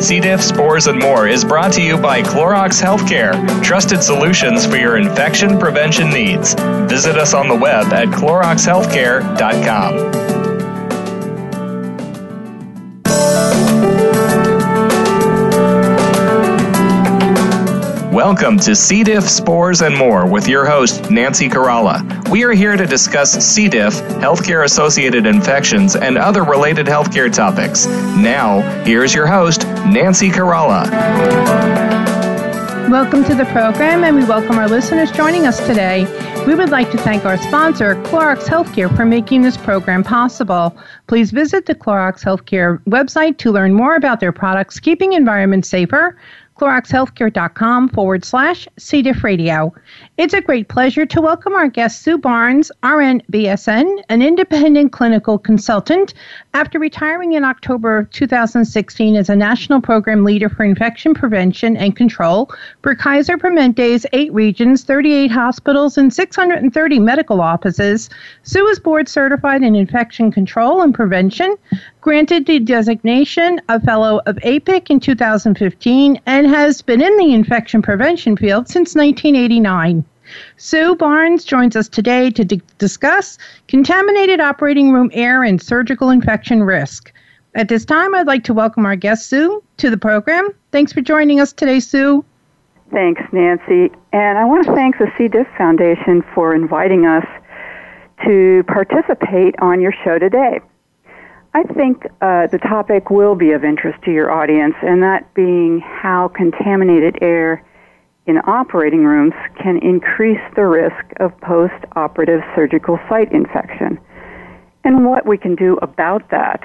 C. diff, spores, and more is brought to you by Clorox Healthcare, trusted solutions for your infection prevention needs. Visit us on the web at cloroxhealthcare.com. Welcome to C. diff, spores, and more with your host, Nancy Caralla. We are here to discuss C. diff, healthcare associated infections, and other related healthcare topics. Now, here's your host, Nancy Caralla. Welcome to the program, and we welcome our listeners joining us today. We would like to thank our sponsor, Clorox Healthcare, for making this program possible. Please visit the Clorox Healthcare website to learn more about their products, keeping environments safer cloroxhealthcare.com forward slash C. diff radio. It's a great pleasure to welcome our guest, Sue Barnes, RN BSN, an independent clinical consultant. After retiring in October 2016 as a national program leader for infection prevention and control for Kaiser Permanente's eight regions, 38 hospitals, and 630 medical offices, Sue is board certified in infection control and prevention, granted the designation of Fellow of APIC in 2015, and has been in the infection prevention field since 1989. Sue Barnes joins us today to d- discuss contaminated operating room air and surgical infection risk. At this time, I'd like to welcome our guest, Sue, to the program. Thanks for joining us today, Sue. Thanks, Nancy. And I want to thank the C. diff Foundation for inviting us to participate on your show today. I think uh, the topic will be of interest to your audience, and that being how contaminated air in operating rooms can increase the risk of post operative surgical site infection and what we can do about that.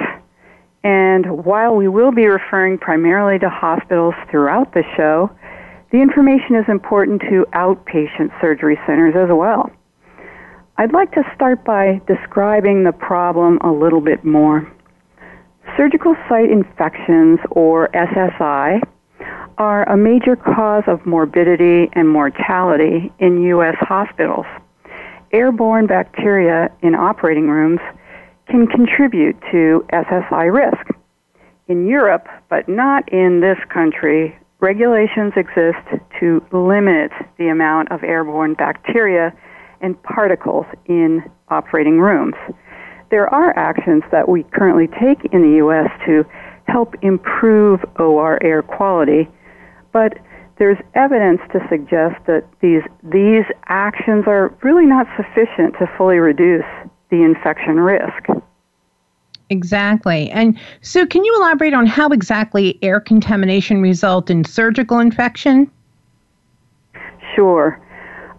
And while we will be referring primarily to hospitals throughout the show, the information is important to outpatient surgery centers as well. I'd like to start by describing the problem a little bit more. Surgical site infections, or SSI, are a major cause of morbidity and mortality in U.S. hospitals. Airborne bacteria in operating rooms can contribute to SSI risk. In Europe, but not in this country, regulations exist to limit the amount of airborne bacteria and particles in operating rooms. There are actions that we currently take in the U.S. to help improve OR air quality, but there's evidence to suggest that these these actions are really not sufficient to fully reduce the infection risk. Exactly. And so can you elaborate on how exactly air contamination result in surgical infection? Sure.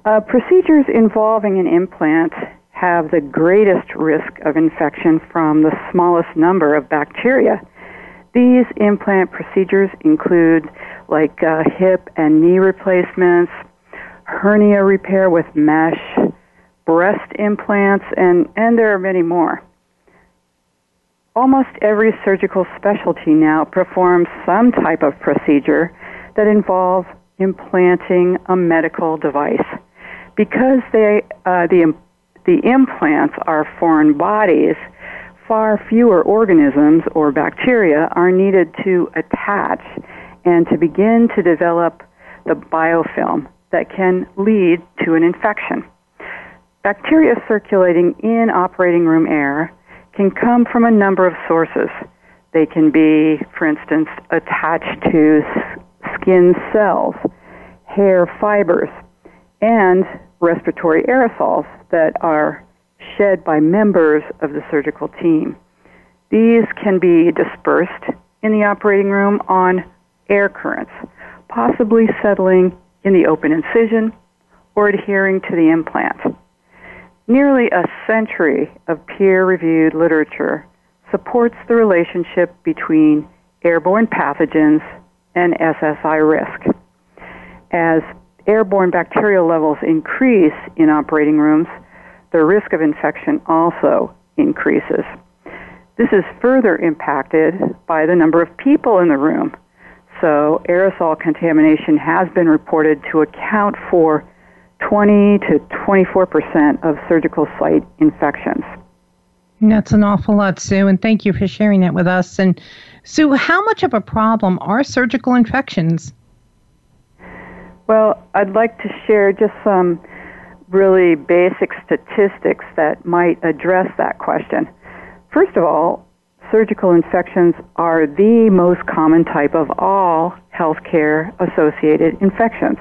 Uh, procedures involving an implant have the greatest risk of infection from the smallest number of bacteria. These implant procedures include like uh, hip and knee replacements, hernia repair with mesh, breast implants, and, and there are many more. Almost every surgical specialty now performs some type of procedure that involves implanting a medical device. Because they, uh, the, the implants are foreign bodies, far fewer organisms or bacteria are needed to attach and to begin to develop the biofilm that can lead to an infection. Bacteria circulating in operating room air can come from a number of sources. They can be, for instance, attached to skin cells, hair fibers, and respiratory aerosols that are shed by members of the surgical team. These can be dispersed in the operating room on air currents, possibly settling in the open incision or adhering to the implant. Nearly a century of peer reviewed literature supports the relationship between airborne pathogens and SSI risk. As airborne bacterial levels increase in operating rooms, the risk of infection also increases. This is further impacted by the number of people in the room. So, aerosol contamination has been reported to account for 20 to 24 percent of surgical site infections. That's an awful lot, Sue, and thank you for sharing that with us. And Sue, how much of a problem are surgical infections? Well, I'd like to share just some really basic statistics that might address that question. First of all, surgical infections are the most common type of all healthcare associated infections.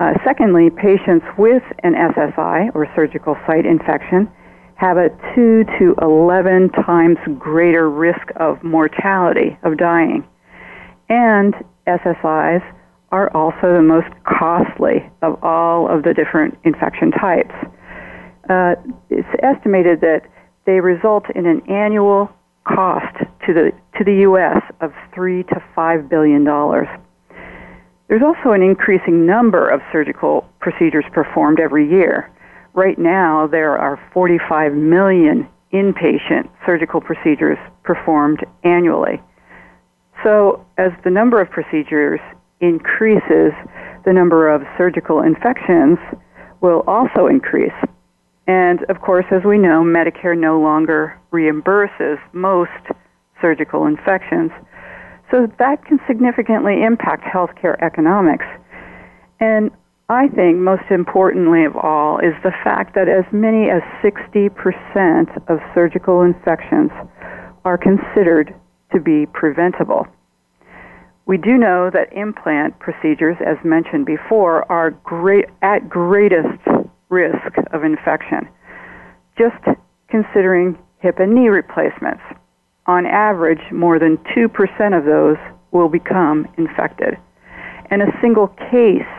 Uh, secondly, patients with an SSI or surgical site infection have a 2 to 11 times greater risk of mortality, of dying. And SSIs are also the most costly of all of the different infection types. Uh, it's estimated that they result in an annual cost to the to the U.S. of three to five billion dollars. There's also an increasing number of surgical procedures performed every year. Right now, there are 45 million inpatient surgical procedures performed annually. So, as the number of procedures increases, the number of surgical infections will also increase. And of course, as we know, Medicare no longer reimburses most surgical infections. So that can significantly impact healthcare economics. And I think most importantly of all is the fact that as many as 60% of surgical infections are considered to be preventable. We do know that implant procedures, as mentioned before, are great, at greatest risk of infection. Just considering hip and knee replacements, on average, more than 2% of those will become infected. And a single case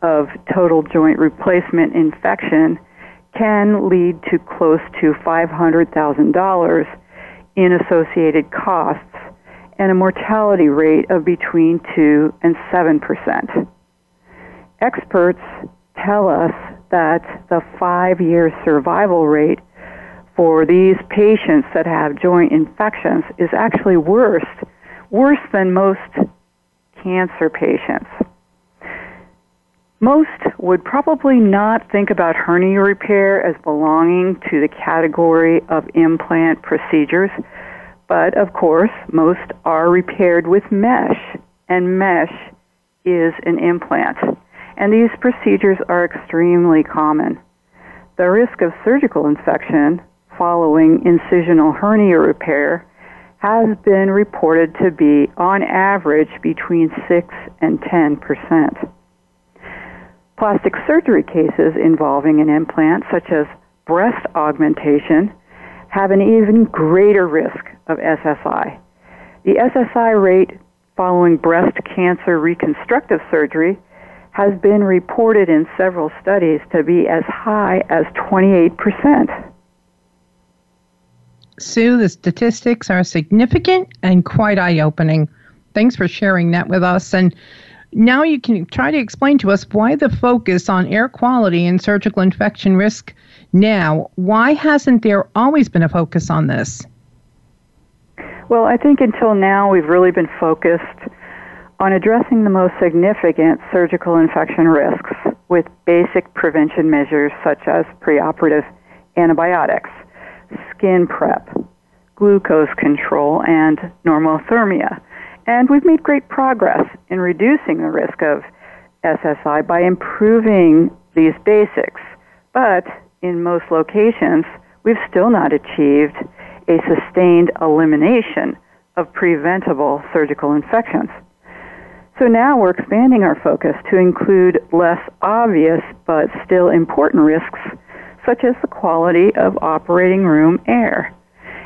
of total joint replacement infection can lead to close to $500,000 in associated costs and a mortality rate of between 2 and 7%. Experts tell us that the five year survival rate for these patients that have joint infections is actually worse, worse than most cancer patients. Most would probably not think about hernia repair as belonging to the category of implant procedures but of course, most are repaired with mesh, and mesh is an implant. And these procedures are extremely common. The risk of surgical infection following incisional hernia repair has been reported to be, on average, between 6 and 10 percent. Plastic surgery cases involving an implant, such as breast augmentation, have an even greater risk of SSI. The SSI rate following breast cancer reconstructive surgery has been reported in several studies to be as high as 28%. Sue, the statistics are significant and quite eye opening. Thanks for sharing that with us. And now you can try to explain to us why the focus on air quality and surgical infection risk now. Why hasn't there always been a focus on this? Well, I think until now we've really been focused on addressing the most significant surgical infection risks with basic prevention measures such as preoperative antibiotics, skin prep, glucose control, and normothermia. And we've made great progress in reducing the risk of SSI by improving these basics. But in most locations, we've still not achieved a sustained elimination of preventable surgical infections. So now we're expanding our focus to include less obvious but still important risks, such as the quality of operating room air.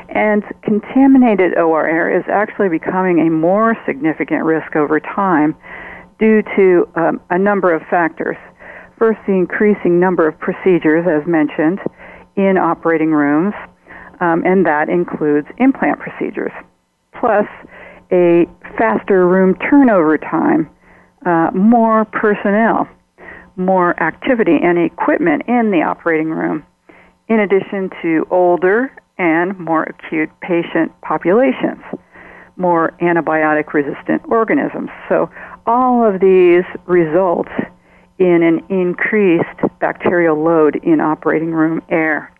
And contaminated OR air is actually becoming a more significant risk over time due to um, a number of factors. First, the increasing number of procedures, as mentioned, in operating rooms, um, and that includes implant procedures, plus a faster room turnover time, uh, more personnel, more activity and equipment in the operating room, in addition to older and more acute patient populations, more antibiotic resistant organisms. So all of these result in an increased bacterial load in operating room air.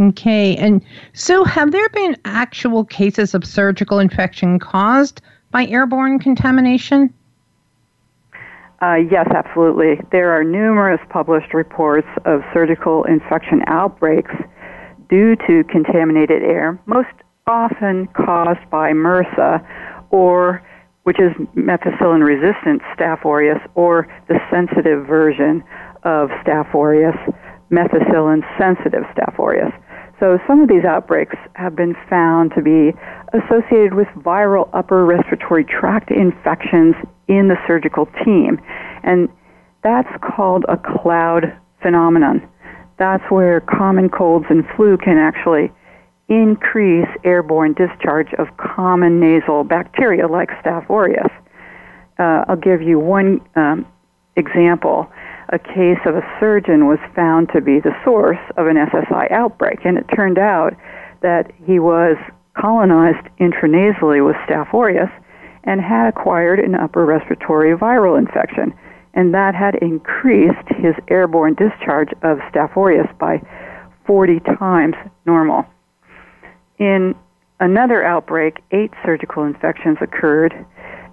Okay, and so have there been actual cases of surgical infection caused by airborne contamination? Uh, yes, absolutely. There are numerous published reports of surgical infection outbreaks due to contaminated air, most often caused by MRSA, or which is methicillin-resistant Staph aureus, or the sensitive version of Staph aureus, methicillin-sensitive Staph aureus. So some of these outbreaks have been found to be associated with viral upper respiratory tract infections in the surgical team. And that's called a cloud phenomenon. That's where common colds and flu can actually increase airborne discharge of common nasal bacteria like Staph aureus. Uh, I'll give you one um, example a case of a surgeon was found to be the source of an SSI outbreak, and it turned out that he was colonized intranasally with Staph aureus and had acquired an upper respiratory viral infection, and that had increased his airborne discharge of Staph aureus by 40 times normal. In another outbreak, eight surgical infections occurred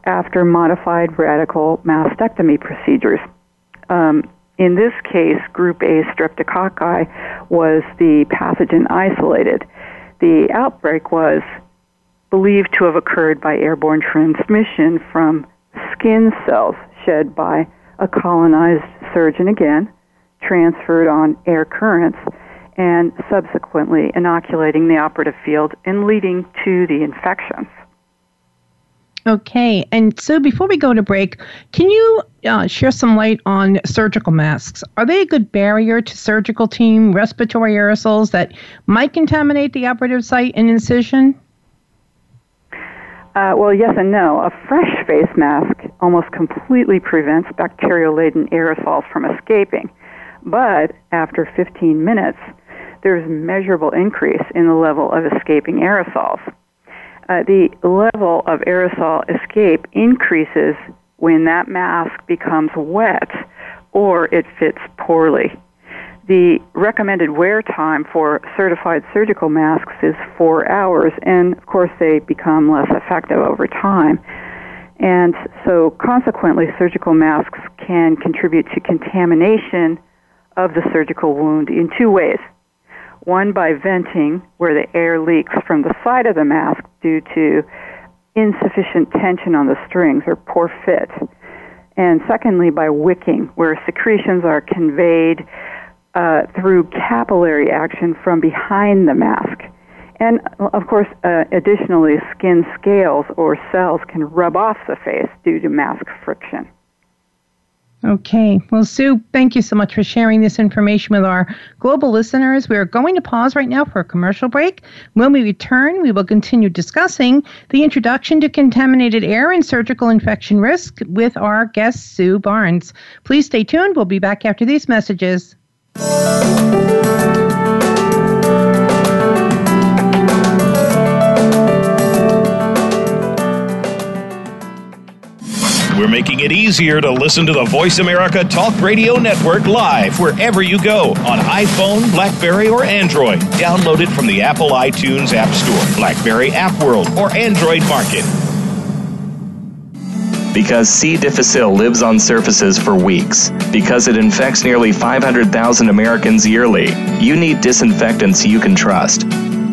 after modified radical mastectomy procedures. Um, in this case, group A streptococci was the pathogen isolated. The outbreak was believed to have occurred by airborne transmission from skin cells shed by a colonized surgeon again, transferred on air currents, and subsequently inoculating the operative field and leading to the infections. Okay, and so before we go to break, can you uh, share some light on surgical masks? Are they a good barrier to surgical team respiratory aerosols that might contaminate the operative site and incision? Uh, well, yes and no. A fresh face mask almost completely prevents bacterial laden aerosols from escaping. But after 15 minutes, there's measurable increase in the level of escaping aerosols uh, the level of aerosol escape increases when that mask becomes wet or it fits poorly. The recommended wear time for certified surgical masks is four hours, and of course, they become less effective over time. And so, consequently, surgical masks can contribute to contamination of the surgical wound in two ways one by venting, where the air leaks from the side of the mask due to insufficient tension on the strings or poor fit. And secondly, by wicking, where secretions are conveyed uh, through capillary action from behind the mask. And of course, uh, additionally, skin scales or cells can rub off the face due to mask friction. Okay. Well, Sue, thank you so much for sharing this information with our global listeners. We are going to pause right now for a commercial break. When we return, we will continue discussing the introduction to contaminated air and surgical infection risk with our guest, Sue Barnes. Please stay tuned. We'll be back after these messages. We're making it easier to listen to the Voice America Talk Radio Network live wherever you go on iPhone, Blackberry, or Android. Download it from the Apple iTunes App Store, Blackberry App World, or Android Market. Because C. difficile lives on surfaces for weeks. Because it infects nearly 500,000 Americans yearly. You need disinfectants you can trust.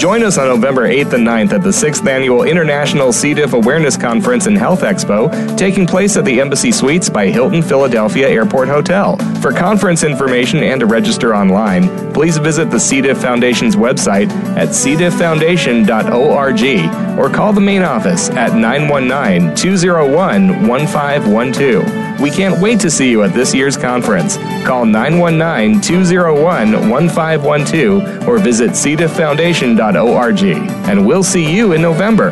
Join us on November 8th and 9th at the 6th Annual International C. diff Awareness Conference and Health Expo, taking place at the Embassy Suites by Hilton Philadelphia Airport Hotel. For conference information and to register online, please visit the C. diff Foundation's website at cdifffoundation.org or call the main office at 919 201 1512. We can't wait to see you at this year's conference. Call 919 201 1512 or visit cdifffoundation.org. And we'll see you in November.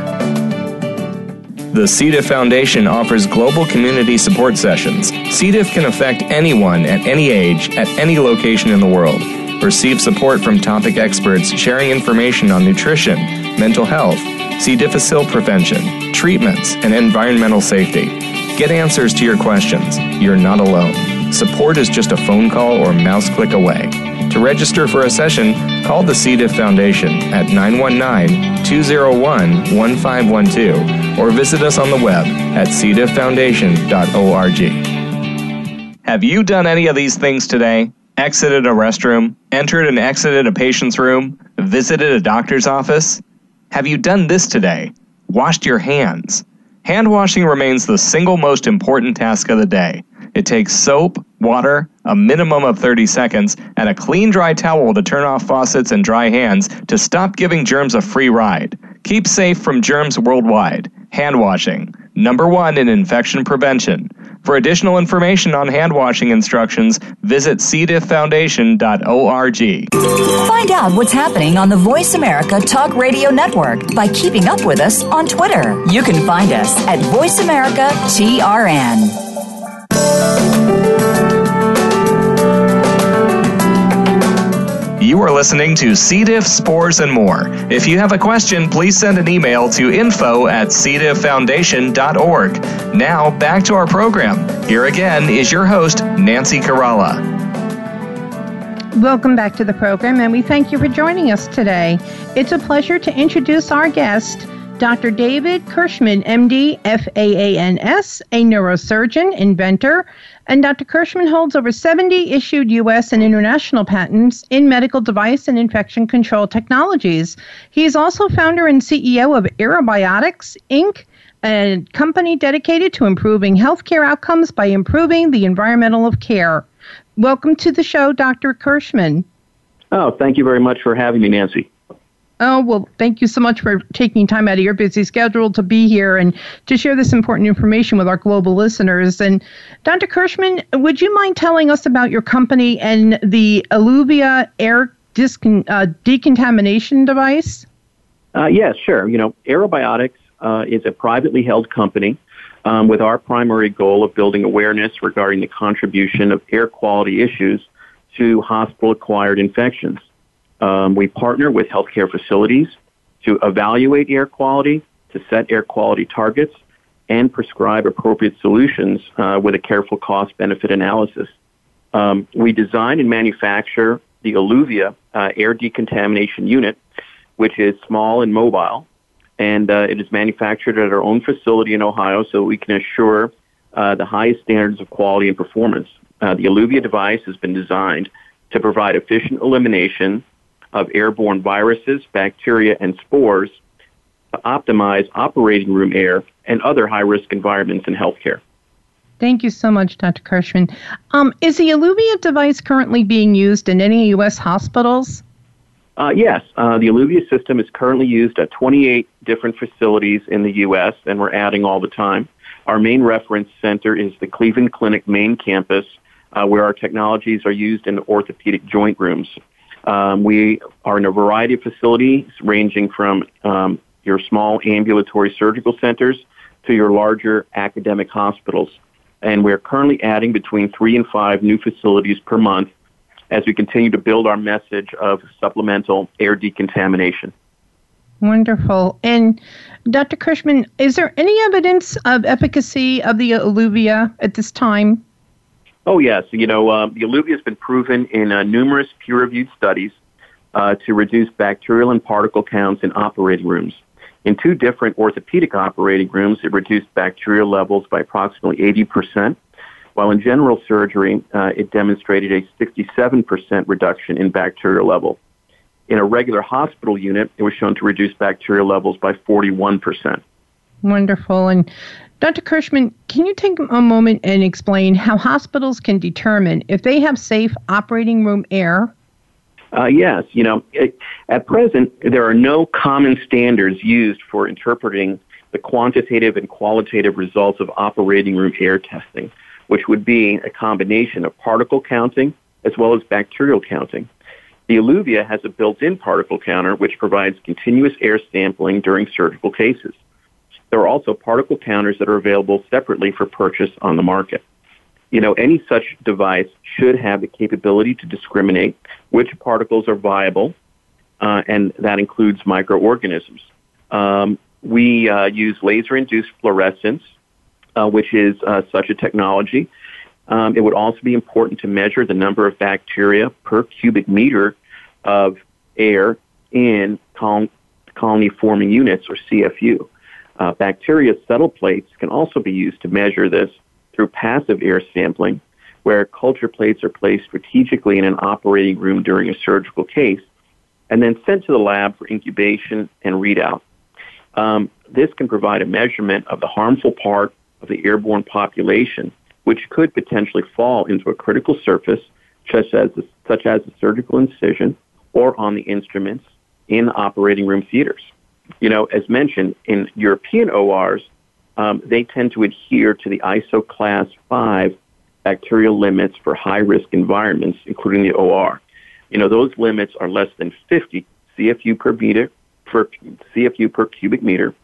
The C. Foundation offers global community support sessions, C. can affect anyone at any age, at any location in the world. Receive support from topic experts sharing information on nutrition, mental health, C. difficile prevention, treatments, and environmental safety. Get answers to your questions. You're not alone. Support is just a phone call or mouse click away. To register for a session, call the C. diff Foundation at 919 201 1512 or visit us on the web at cdifffoundation.org. Have you done any of these things today? exited a restroom, entered and exited a patient's room, visited a doctor's office? Have you done this today? Washed your hands? Hand washing remains the single most important task of the day. It takes soap, water, a minimum of 30 seconds, and a clean dry towel to turn off faucets and dry hands to stop giving germs a free ride. Keep safe from germs worldwide. Hand washing, number one in infection prevention. For additional information on hand washing instructions, visit cdifffoundation.org. Find out what's happening on the Voice America Talk Radio Network by keeping up with us on Twitter. You can find us at Voice America TRN. You are listening to C. diff, spores, and more. If you have a question, please send an email to info at cdifffoundation.org. Now, back to our program. Here again is your host, Nancy Caralla. Welcome back to the program, and we thank you for joining us today. It's a pleasure to introduce our guest, Dr. David Kirschman, MD, FAANS, a neurosurgeon, inventor, and Dr. Kirschman holds over 70 issued U.S. and international patents in medical device and infection control technologies. He is also founder and CEO of Aerobiotix, Inc., a company dedicated to improving healthcare outcomes by improving the environmental of care. Welcome to the show, Dr. Kirschman. Oh, thank you very much for having me, Nancy. Oh, well, thank you so much for taking time out of your busy schedule to be here and to share this important information with our global listeners. And Dr. Kirschman, would you mind telling us about your company and the Illuvia air uh, decontamination device? Uh, yes, sure. You know, Aerobiotix uh, is a privately held company um, with our primary goal of building awareness regarding the contribution of air quality issues to hospital acquired infections. Um, we partner with healthcare facilities to evaluate air quality, to set air quality targets, and prescribe appropriate solutions uh, with a careful cost benefit analysis. Um, we design and manufacture the Illuvia uh, air decontamination unit, which is small and mobile, and uh, it is manufactured at our own facility in Ohio so we can assure uh, the highest standards of quality and performance. Uh, the Illuvia device has been designed to provide efficient elimination of airborne viruses, bacteria, and spores to optimize operating room air and other high risk environments in healthcare. Thank you so much, Dr. Kirschman. Um, is the Illuvia device currently being used in any U.S. hospitals? Uh, yes, uh, the Illuvia system is currently used at 28 different facilities in the U.S., and we're adding all the time. Our main reference center is the Cleveland Clinic main campus, uh, where our technologies are used in orthopedic joint rooms. Um, we are in a variety of facilities ranging from um, your small ambulatory surgical centers to your larger academic hospitals. And we're currently adding between three and five new facilities per month as we continue to build our message of supplemental air decontamination. Wonderful. And Dr. Kirschman, is there any evidence of efficacy of the Illuvia at this time? Oh, yes. You know, uh, the Illuvia has been proven in uh, numerous peer-reviewed studies uh, to reduce bacterial and particle counts in operating rooms. In two different orthopedic operating rooms, it reduced bacterial levels by approximately 80%, while in general surgery, uh, it demonstrated a 67% reduction in bacterial level. In a regular hospital unit, it was shown to reduce bacterial levels by 41%. Wonderful. And Dr. Kirschman, can you take a moment and explain how hospitals can determine if they have safe operating room air? Uh, yes. You know, it, at present, there are no common standards used for interpreting the quantitative and qualitative results of operating room air testing, which would be a combination of particle counting as well as bacterial counting. The Illuvia has a built-in particle counter which provides continuous air sampling during surgical cases. There are also particle counters that are available separately for purchase on the market. you know, any such device should have the capability to discriminate which particles are viable, uh, and that includes microorganisms. Um, we uh, use laser-induced fluorescence, uh, which is uh, such a technology. Um, it would also be important to measure the number of bacteria per cubic meter of air in colony-forming units, or CFU. Uh, bacteria settle plates can also be used to measure this through passive air sampling, where culture plates are placed strategically in an operating room during a surgical case and then sent to the lab for incubation and readout. Um, this can provide a measurement of the harmful part of the airborne population, which could potentially fall into a critical surface, such as the, such as the surgical incision or on the instruments in operating room theaters. You know, as mentioned, in European ORs, um, they tend to adhere to the ISO class 5 bacterial limits for high risk environments, including the OR. You know, those limits are less than 50 CFU per meter, for CFU per cubic meter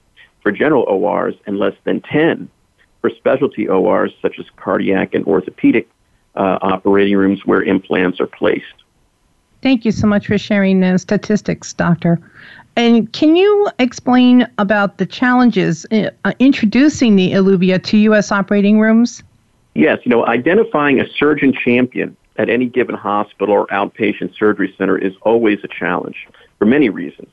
for general ORs and less than 10 for specialty ORs such as cardiac and orthopedic uh, operating rooms where implants are placed. Thank you so much for sharing the statistics, Doctor. And can you explain about the challenges in, uh, introducing the Illuvia to U.S. operating rooms? Yes, you know, identifying a surgeon champion at any given hospital or outpatient surgery center is always a challenge for many reasons.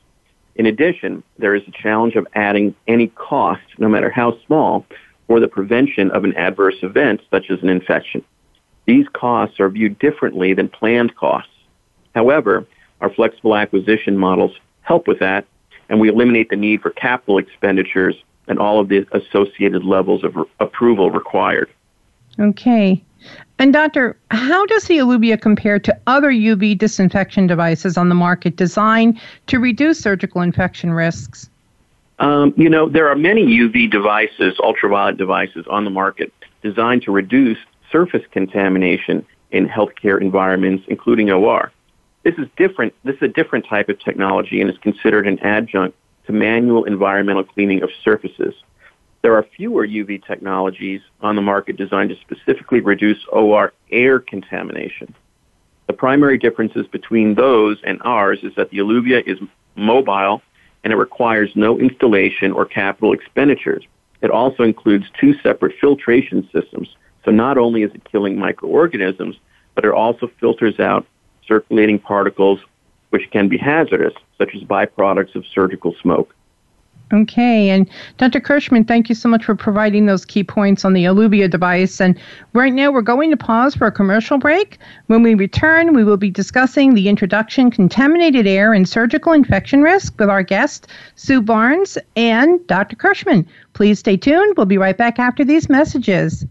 In addition, there is a challenge of adding any cost, no matter how small, for the prevention of an adverse event such as an infection. These costs are viewed differently than planned costs. However, our flexible acquisition models help with that, and we eliminate the need for capital expenditures and all of the associated levels of re- approval required. Okay. And doctor, how does the Illuvia compare to other UV disinfection devices on the market designed to reduce surgical infection risks? Um, you know, there are many UV devices, ultraviolet devices on the market designed to reduce surface contamination in healthcare environments, including OR. This is different. This is a different type of technology and is considered an adjunct to manual environmental cleaning of surfaces. There are fewer UV technologies on the market designed to specifically reduce OR air contamination. The primary differences between those and ours is that the Illuvia is mobile and it requires no installation or capital expenditures. It also includes two separate filtration systems. So not only is it killing microorganisms, but it also filters out circulating particles which can be hazardous, such as byproducts of surgical smoke. Okay, and Dr. Kirschman, thank you so much for providing those key points on the Illuvia device. And right now, we're going to pause for a commercial break. When we return, we will be discussing the introduction, contaminated air, and surgical infection risk with our guest, Sue Barnes and Dr. Kirschman. Please stay tuned. We'll be right back after these messages.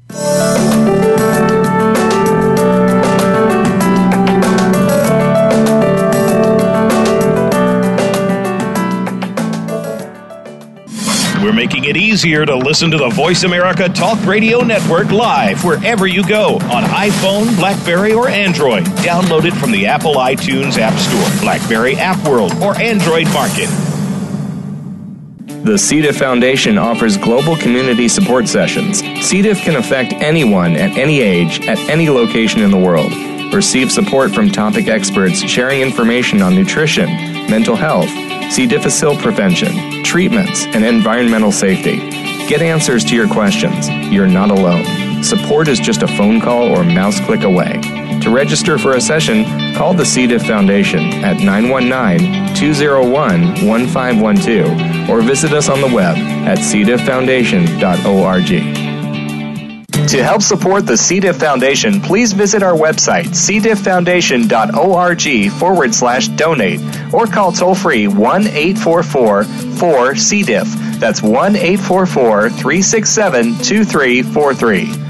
We're making it easier to listen to the Voice America Talk Radio Network live wherever you go on iPhone, Blackberry, or Android. Download it from the Apple iTunes App Store, Blackberry App World, or Android Market. The C. diff Foundation offers global community support sessions. C. diff can affect anyone at any age, at any location in the world. Receive support from topic experts sharing information on nutrition, mental health, C. difficile prevention, treatments, and environmental safety. Get answers to your questions. You're not alone. Support is just a phone call or mouse click away. To register for a session, call the C. diff Foundation at 919-201-1512 or visit us on the web at cdifffoundation.org. To help support the C. diff Foundation, please visit our website, cdifffoundation.org forward slash donate, or call toll free 1 844 4 C. diff. That's 1 844 367 2343.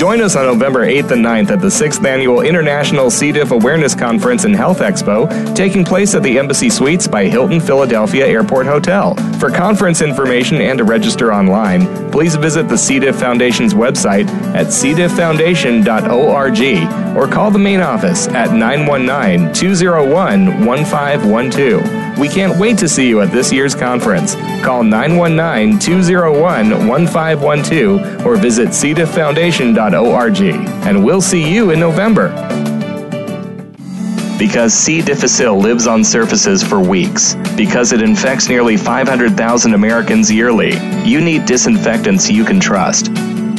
Join us on November 8th and 9th at the 6th Annual International C. diff Awareness Conference and Health Expo, taking place at the Embassy Suites by Hilton Philadelphia Airport Hotel. For conference information and to register online, please visit the C. diff Foundation's website at cdifffoundation.org or call the main office at 919 201 1512. We can't wait to see you at this year's conference. Call 919 201 1512 or visit cdifffoundation.org. Org, and we'll see you in November. Because C. difficile lives on surfaces for weeks, because it infects nearly 500,000 Americans yearly, you need disinfectants you can trust.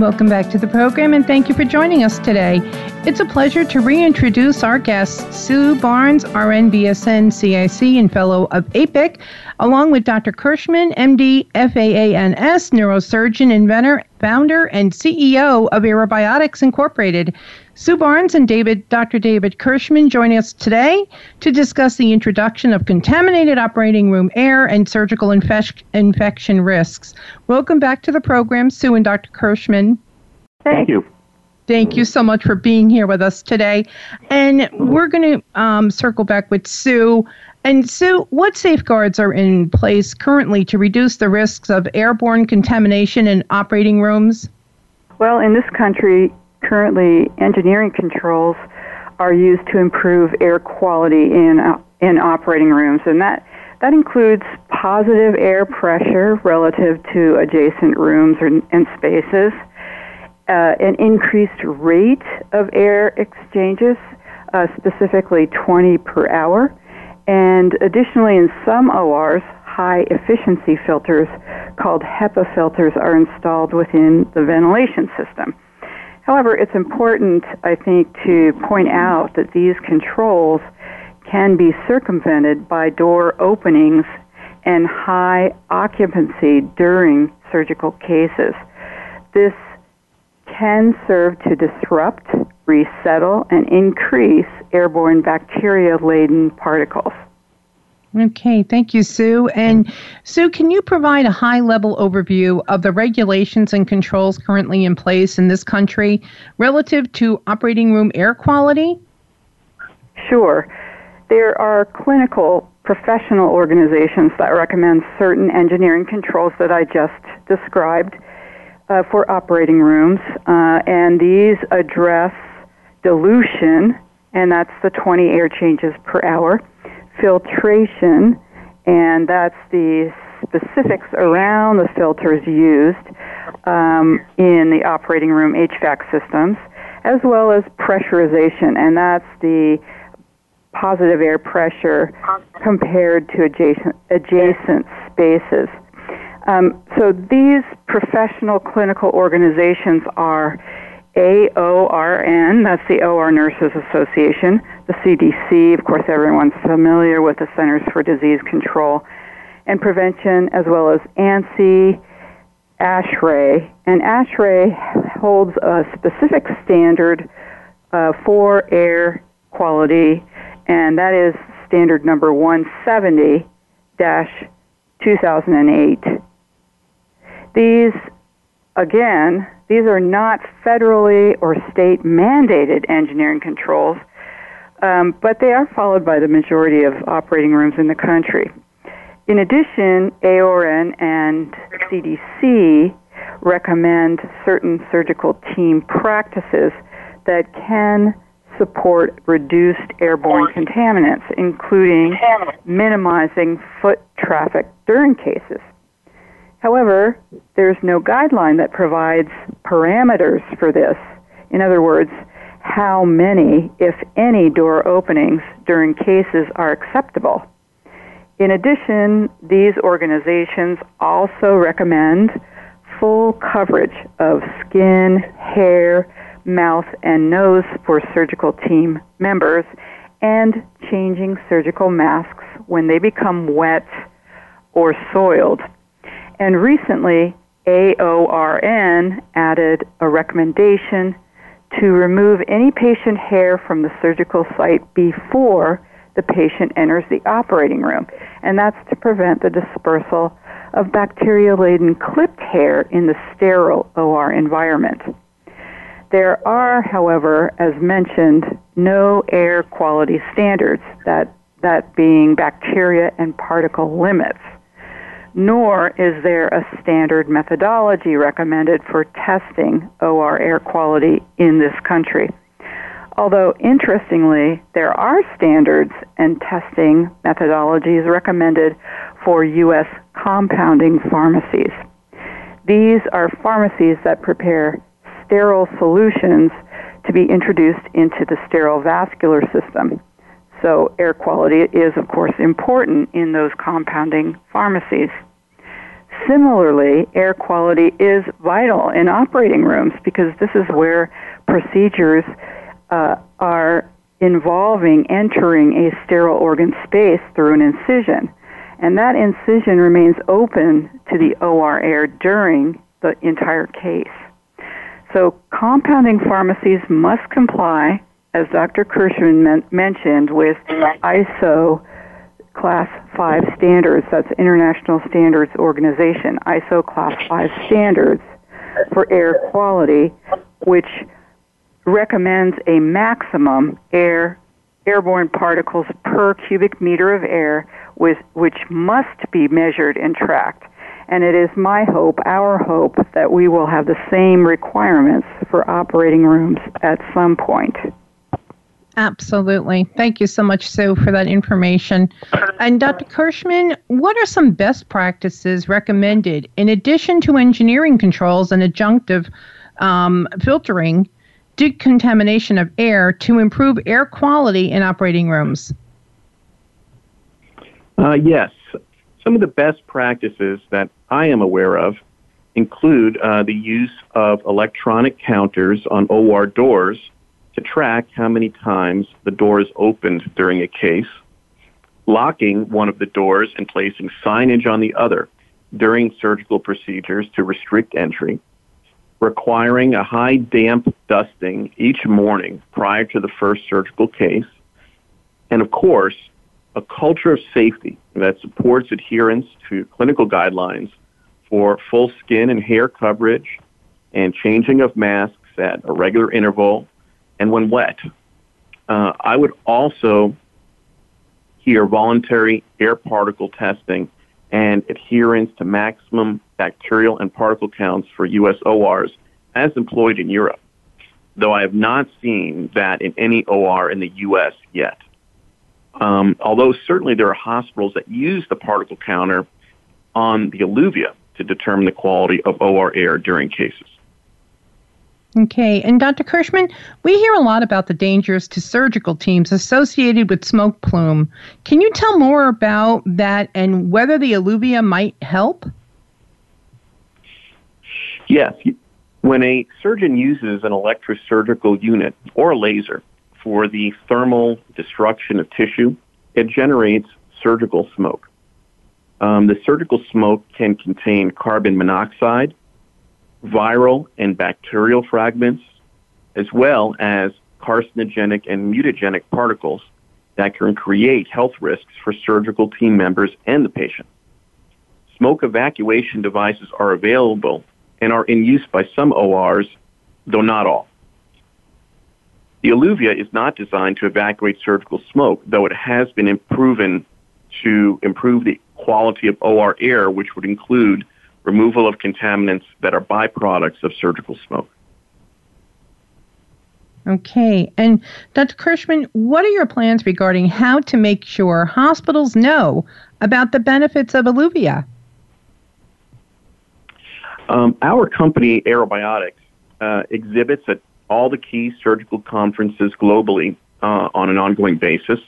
Welcome back to the program and thank you for joining us today. It's a pleasure to reintroduce our guest, Sue Barnes, RN BSN CIC and Fellow of APIC, along with Dr. Kirschman, MD, FAANS, neurosurgeon, inventor, founder, and CEO of Aerobiotix Incorporated. Sue Barnes and David, Dr. David Kirschman join us today to discuss the introduction of contaminated operating room air and surgical infec- infection risks. Welcome back to the program, Sue and Dr. Kirschman. Thank you. Thank you so much for being here with us today. And we're going to um, circle back with Sue. And Sue, what safeguards are in place currently to reduce the risks of airborne contamination in operating rooms? Well, in this country, currently engineering controls are used to improve air quality in uh, in operating rooms, and that that includes positive air pressure relative to adjacent rooms or, and spaces, uh, an increased rate of air exchanges, uh, specifically 20 per hour, and additionally, in some ORs, high efficiency filters called HEPA filters are installed within the ventilation system. However, it's important, I think, to point out that these controls can be circumvented by door openings and high occupancy during surgical cases. This can serve to disrupt, resettle, and increase airborne bacteria laden particles. Okay, thank you, Sue. And Sue, can you provide a high level overview of the regulations and controls currently in place in this country relative to operating room air quality? Sure. There are clinical professional organizations that recommend certain engineering controls that I just described uh, for operating rooms, uh, and these address dilution, and that's the 20 air changes per hour filtration, and that's the specifics around the filters used um, in the operating room HVAC systems, as well as pressurization, and that's the positive air pressure compared to adjacent, adjacent spaces. Um, so these professional clinical organizations are AORN, that's the OR Nurses Association, the CDC, of course, everyone's familiar with the Centers for Disease Control and Prevention, as well as ANSI, ASHRAE, and ASHRAE holds a specific standard uh, for air quality, and that is standard number 170 2008. These, again, these are not federally or state mandated engineering controls, um, but they are followed by the majority of operating rooms in the country. In addition, AORN and CDC recommend certain surgical team practices that can support reduced airborne contaminants, including minimizing foot traffic during cases. However, there's no guideline that provides parameters for this. In other words, how many, if any, door openings during cases are acceptable. In addition, these organizations also recommend full coverage of skin, hair, mouth, and nose for surgical team members and changing surgical masks when they become wet or soiled. And recently, AORN added a recommendation to remove any patient hair from the surgical site before the patient enters the operating room. And that's to prevent the dispersal of bacteria laden clipped hair in the sterile OR environment. There are, however, as mentioned, no air quality standards, that, that being bacteria and particle limits. Nor is there a standard methodology recommended for testing OR air quality in this country. Although, interestingly, there are standards and testing methodologies recommended for U.S. compounding pharmacies. These are pharmacies that prepare sterile solutions to be introduced into the sterile vascular system. So, air quality is, of course, important in those compounding pharmacies. Similarly, air quality is vital in operating rooms because this is where procedures uh, are involving entering a sterile organ space through an incision. And that incision remains open to the OR air during the entire case. So compounding pharmacies must comply, as Dr. Kirschman men- mentioned, with ISO Class 5 standards. That's International Standards Organization, ISO Class 5 standards for air quality, which recommends a maximum air airborne particles per cubic meter of air with, which must be measured and tracked. And it is my hope, our hope, that we will have the same requirements for operating rooms at some point. Absolutely. Thank you so much, Sue, for that information. And Dr. Kirschman, what are some best practices recommended in addition to engineering controls and adjunctive um, filtering decontamination of air to improve air quality in operating rooms? Uh, yes. Some of the best practices that I am aware of include uh, the use of electronic counters on OR doors to track how many times the door is opened during a case, locking one of the doors and placing signage on the other during surgical procedures to restrict entry, requiring a high damp dusting each morning prior to the first surgical case, and of course, a culture of safety that supports adherence to clinical guidelines for full skin and hair coverage and changing of masks at a regular interval and when wet. Uh, I would also hear voluntary air particle testing and adherence to maximum bacterial and particle counts for U.S. ORs as employed in Europe, though I have not seen that in any OR in the U.S. yet. Um, although certainly there are hospitals that use the particle counter on the Illuvia to determine the quality of OR air during cases. Okay, and Dr. Kirschman, we hear a lot about the dangers to surgical teams associated with smoke plume. Can you tell more about that and whether the Illuvia might help? Yes. When a surgeon uses an electrosurgical unit or a laser for the thermal destruction of tissue, it generates surgical smoke. Um, the surgical smoke can contain carbon monoxide, viral and bacterial fragments, as well as carcinogenic and mutagenic particles that can create health risks for surgical team members and the patient. Smoke evacuation devices are available and are in use by some ORs, though not all. The Illuvia is not designed to evacuate surgical smoke, though it has been proven to improve the quality of OR air, which would include removal of contaminants that are byproducts of surgical smoke. Okay. And Dr. Kirschman, what are your plans regarding how to make sure hospitals know about the benefits of Illuvia? Um, our company, Aerobiotix, uh, exhibits at all the key surgical conferences globally uh, on an ongoing basis.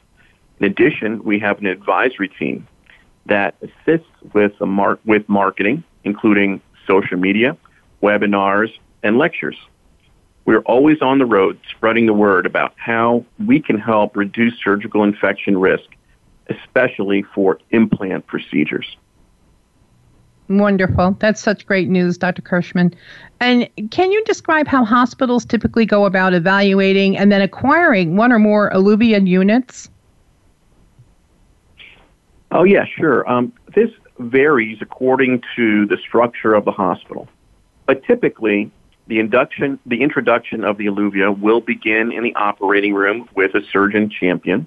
In addition, we have an advisory team that assists with, mar- with marketing, including social media, webinars, and lectures. We're always on the road spreading the word about how we can help reduce surgical infection risk, especially for implant procedures. Wonderful. That's such great news, Dr. Kirschman. And can you describe how hospitals typically go about evaluating and then acquiring one or more Illuvia units? Oh, yeah, sure. Um, this varies according to the structure of the hospital. But typically, the induction, the introduction of the Illuvia will begin in the operating room with a surgeon champion.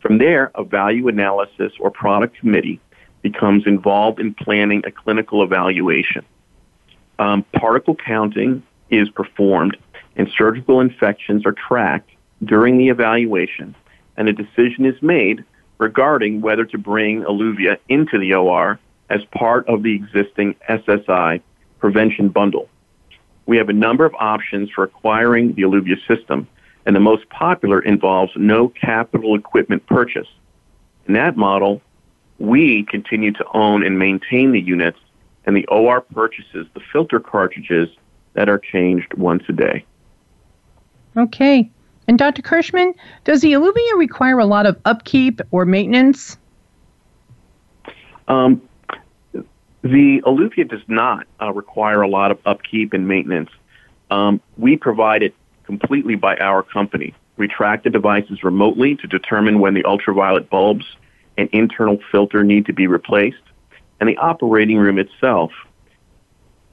From there, a value analysis or product committee becomes involved in planning a clinical evaluation. Um, particle counting is performed, and surgical infections are tracked during the evaluation, and a decision is made regarding whether to bring Illuvia into the OR as part of the existing SSI prevention bundle. We have a number of options for acquiring the Illuvia system, and the most popular involves no capital equipment purchase. In that model, we continue to own and maintain the units, and the OR purchases the filter cartridges that are changed once a day. Okay. And Dr. Kirschman, does the Illuvia require a lot of upkeep or maintenance? Um, the Illuvia does not uh, require a lot of upkeep and maintenance. Um, we provide it completely by our company. We track the devices remotely to determine when the ultraviolet bulbs and internal filter need to be replaced. And the operating room itself,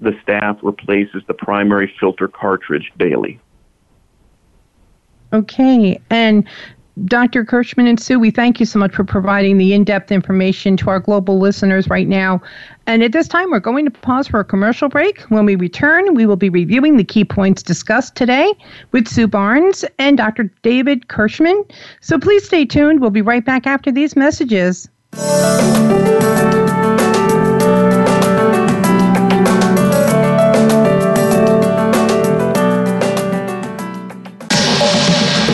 the staff replaces the primary filter cartridge daily. Okay. And Dr. Kirschman and Sue, we thank you so much for providing the in depth information to our global listeners right now. And at this time, we're going to pause for a commercial break. When we return, we will be reviewing the key points discussed today with Sue Barnes and Dr. David Kirschman. So please stay tuned. We'll be right back after these messages.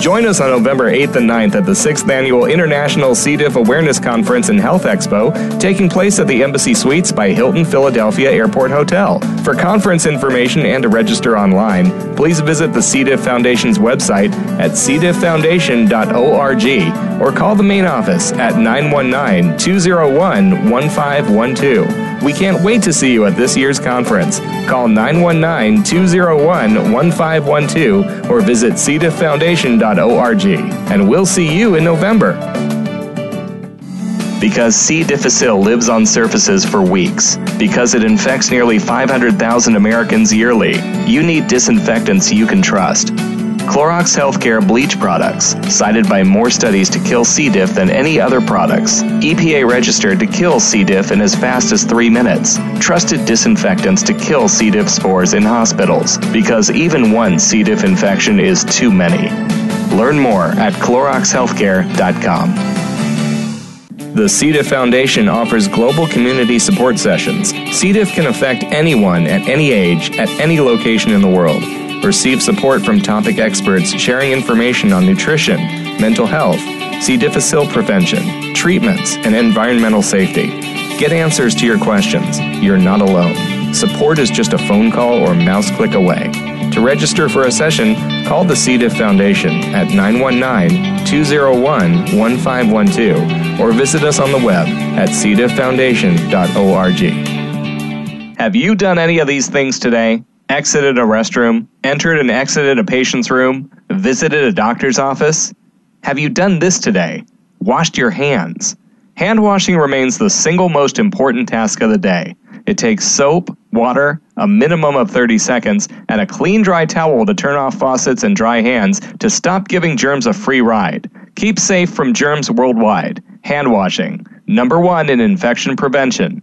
Join us on November 8th and 9th at the 6th Annual International C. diff Awareness Conference and Health Expo, taking place at the Embassy Suites by Hilton Philadelphia Airport Hotel. For conference information and to register online, please visit the C. diff Foundation's website at cdifffoundation.org or call the main office at 919 201 1512. We can't wait to see you at this year's conference. Call 919 201 1512 or visit cdifffoundation.org. And we'll see you in November. Because C. difficile lives on surfaces for weeks, because it infects nearly 500,000 Americans yearly, you need disinfectants you can trust. Clorox Healthcare bleach products, cited by more studies to kill C. diff than any other products. EPA registered to kill C. diff in as fast as three minutes. Trusted disinfectants to kill C. diff spores in hospitals, because even one C. diff infection is too many. Learn more at CloroxHealthcare.com. The C. diff Foundation offers global community support sessions. C. diff can affect anyone at any age, at any location in the world. Receive support from topic experts sharing information on nutrition, mental health, C. difficile prevention, treatments, and environmental safety. Get answers to your questions. You're not alone. Support is just a phone call or mouse click away. To register for a session, call the C. diff Foundation at 919 201 1512 or visit us on the web at cdifffoundation.org. Have you done any of these things today? Exited a restroom, entered and exited a patient's room, visited a doctor's office? Have you done this today? Washed your hands? Hand washing remains the single most important task of the day. It takes soap, water, a minimum of 30 seconds, and a clean dry towel to turn off faucets and dry hands to stop giving germs a free ride. Keep safe from germs worldwide. Hand washing, number one in infection prevention.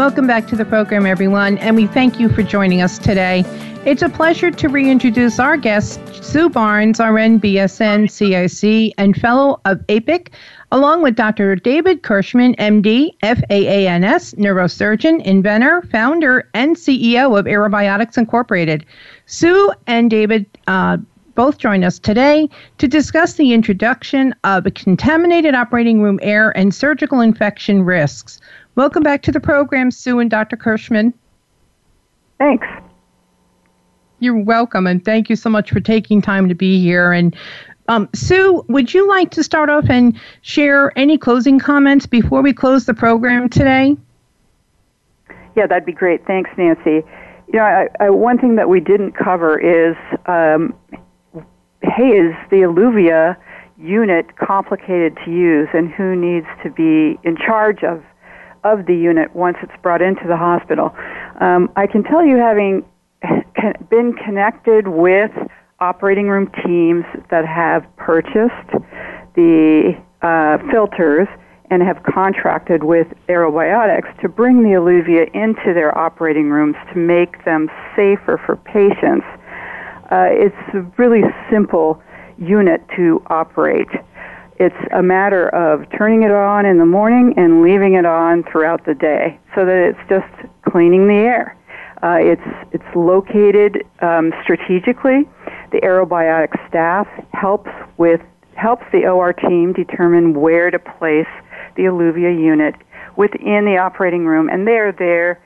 Welcome back to the program, everyone, and we thank you for joining us today. It's a pleasure to reintroduce our guest, Sue Barnes, RN, BSN, CIC, and fellow of APIC, along with Dr. David Kirschman, MD, FAANS, neurosurgeon, inventor, founder, and CEO of Aerobiotix Incorporated. Sue and David uh, both join us today to discuss the introduction of contaminated operating room air and surgical infection risks. Welcome back to the program, Sue and Dr. Kirschman. Thanks. You're welcome, and thank you so much for taking time to be here. And um, Sue, would you like to start off and share any closing comments before we close the program today? Yeah, that'd be great. Thanks, Nancy. You know, I, I, one thing that we didn't cover is, um, hey, is the Illuvia unit complicated to use, and who needs to be in charge of of the unit once it's brought into the hospital? Um, I can tell you, having been connected with operating room teams that have purchased the uh, filters and have contracted with Aerobiotix to bring the Illuvia into their operating rooms to make them safer for patients. Uh, it's a really simple unit to operate. It's a matter of turning it on in the morning and leaving it on throughout the day so that it's just cleaning the air. Uh, it's it's located um, strategically. The aerobiotic staff helps with helps the OR team determine where to place the Illuvia unit within the operating room, and they are there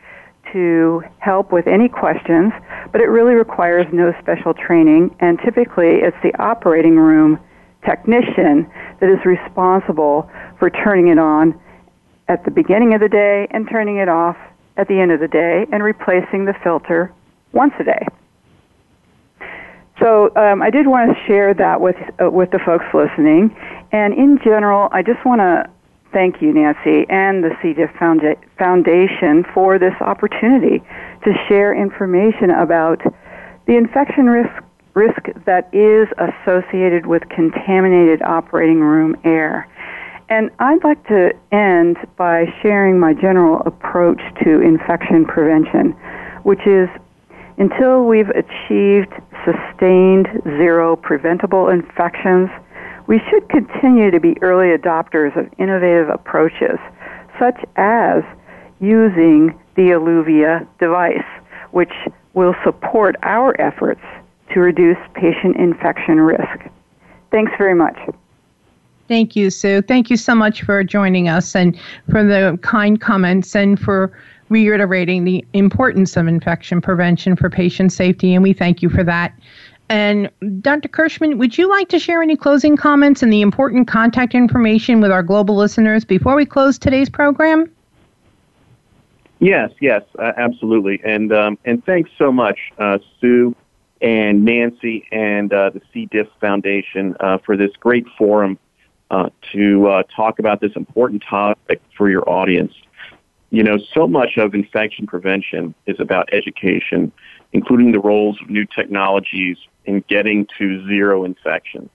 to help with any questions. But it really requires no special training, and typically it's the operating room technician that is responsible for turning it on at the beginning of the day and turning it off at the end of the day and replacing the filter once a day. So um, I did want to share that with uh, with the folks listening, and in general, I just want to thank you, Nancy, and the C. diff Foundation for this opportunity to share information about the infection risk risk that is associated with contaminated operating room air. And I'd like to end by sharing my general approach to infection prevention, which is until we've achieved sustained zero preventable infections, we should continue to be early adopters of innovative approaches, such as using the Illuvia device, which will support our efforts to reduce patient infection risk. Thanks very much. Thank you, Sue. Thank you so much for joining us and for the kind comments and for reiterating the importance of infection prevention for patient safety, and we thank you for that. And Dr. Kirschman, would you like to share any closing comments and the important contact information with our global listeners before we close today's program? Yes, yes, uh, absolutely. And um, and thanks so much, uh, Sue and Nancy and uh, the C. diff Foundation uh, for this great forum uh, to uh, talk about this important topic for your audience. You know, so much of infection prevention is about education, including the roles of new technologies in getting to zero infections.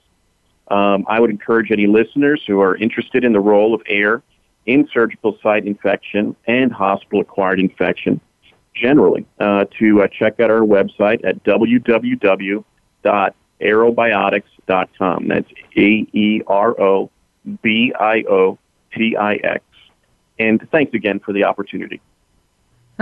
Um, I would encourage any listeners who are interested in the role of air in surgical site infection and hospital acquired infection generally uh, to uh, check out our website at www aerobiotix.com. That's A E R O B I O T I X. And thanks again for the opportunity.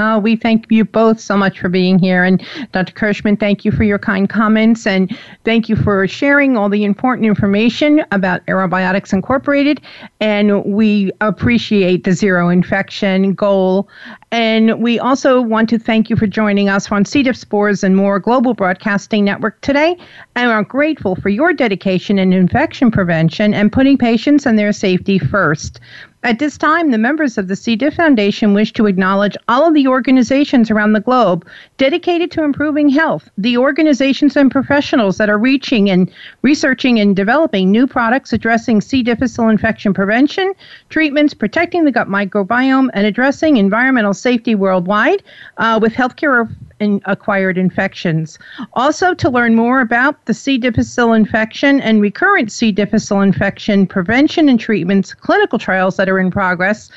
Oh, we thank you both so much for being here. And Dr. Kirschman, thank you for your kind comments and thank you for sharing all the important information about Aerobiotix Incorporated. And we appreciate the zero infection goal. And we also want to thank you for joining us on C. diff Spores and More Global Broadcasting Network today. And are grateful for your dedication in infection prevention and putting patients and their safety first. At this time, the members of the C. diff Foundation wish to acknowledge all of the organizations around the globe dedicated to improving health, the organizations and professionals that are reaching and researching and developing new products addressing C. difficile infection prevention, treatments, protecting the gut microbiome, and addressing environmental safety worldwide uh, with healthcare in acquired infections. Also, to learn more about the C. difficile infection and recurrent C. difficile infection prevention and treatments, clinical trials that are in progress,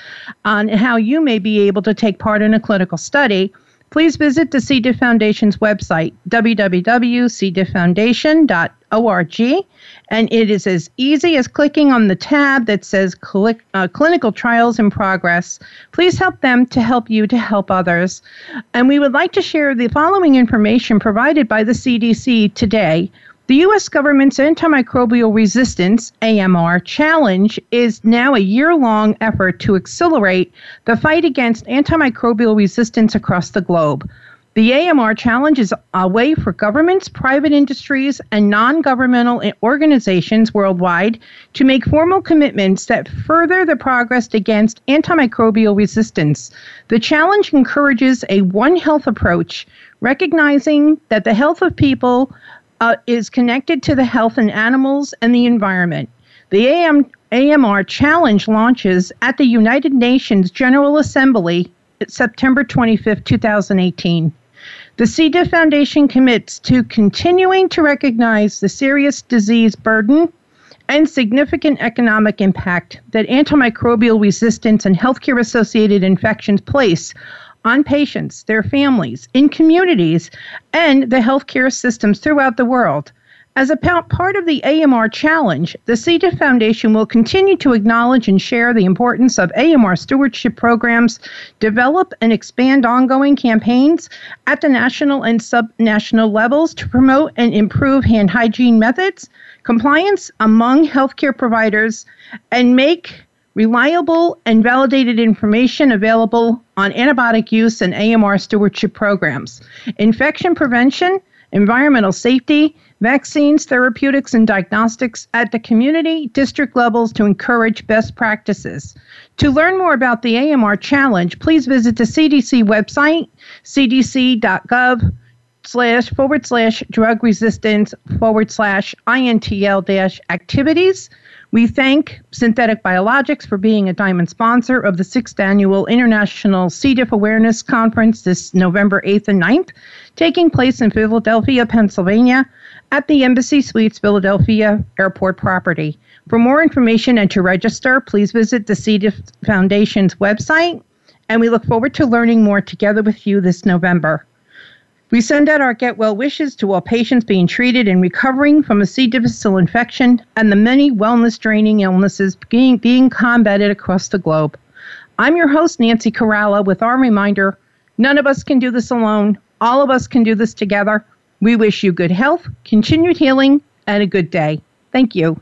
on how you may be able to take part in a clinical study please visit the C. diff Foundation's website, www.cdifffoundation.org, and it is as easy as clicking on the tab that says uh, Clinical Trials in Progress. Please help them to help you to help others. And we would like to share the following information provided by the CDC today the U.S. government's antimicrobial resistance, AMR, challenge is now a year long effort to accelerate the fight against antimicrobial resistance across the globe. The AMR challenge is a way for governments, private industries, and non governmental organizations worldwide to make formal commitments that further the progress against antimicrobial resistance. The challenge encourages a One Health approach, recognizing that the health of people uh, is connected to the health and animals and the environment. The AM, AMR challenge launches at the United Nations General Assembly September 25, 2018. The C. diff Foundation commits to continuing to recognize the serious disease burden and significant economic impact that antimicrobial resistance and healthcare associated infections place on patients, their families, in communities, and the healthcare systems throughout the world. As a part of the AMR challenge, the C. Foundation will continue to acknowledge and share the importance of AMR stewardship programs, develop and expand ongoing campaigns at the national and subnational levels to promote and improve hand hygiene methods, compliance among healthcare providers, and make reliable and validated information available on antibiotic use and AMR stewardship programs, infection prevention, environmental safety, vaccines, therapeutics, and diagnostics at the community district levels to encourage best practices. To learn more about the AMR challenge, please visit the CDC website, cdc.gov slash forward slash drug resistance forward slash INTL dash activities. We thank Synthetic Biologics for being a diamond sponsor of the sixth annual International C. diff Awareness Conference this November 8th and 9th, taking place in Philadelphia, Pennsylvania, at the Embassy Suites Philadelphia Airport property. For more information and to register, please visit the C. diff Foundation's website, and we look forward to learning more together with you this November. We send out our get well wishes to all patients being treated and recovering from a C. difficile infection and the many wellness draining illnesses being, being combated across the globe. I'm your host, Nancy Caralla, with our reminder none of us can do this alone. All of us can do this together. We wish you good health, continued healing, and a good day. Thank you.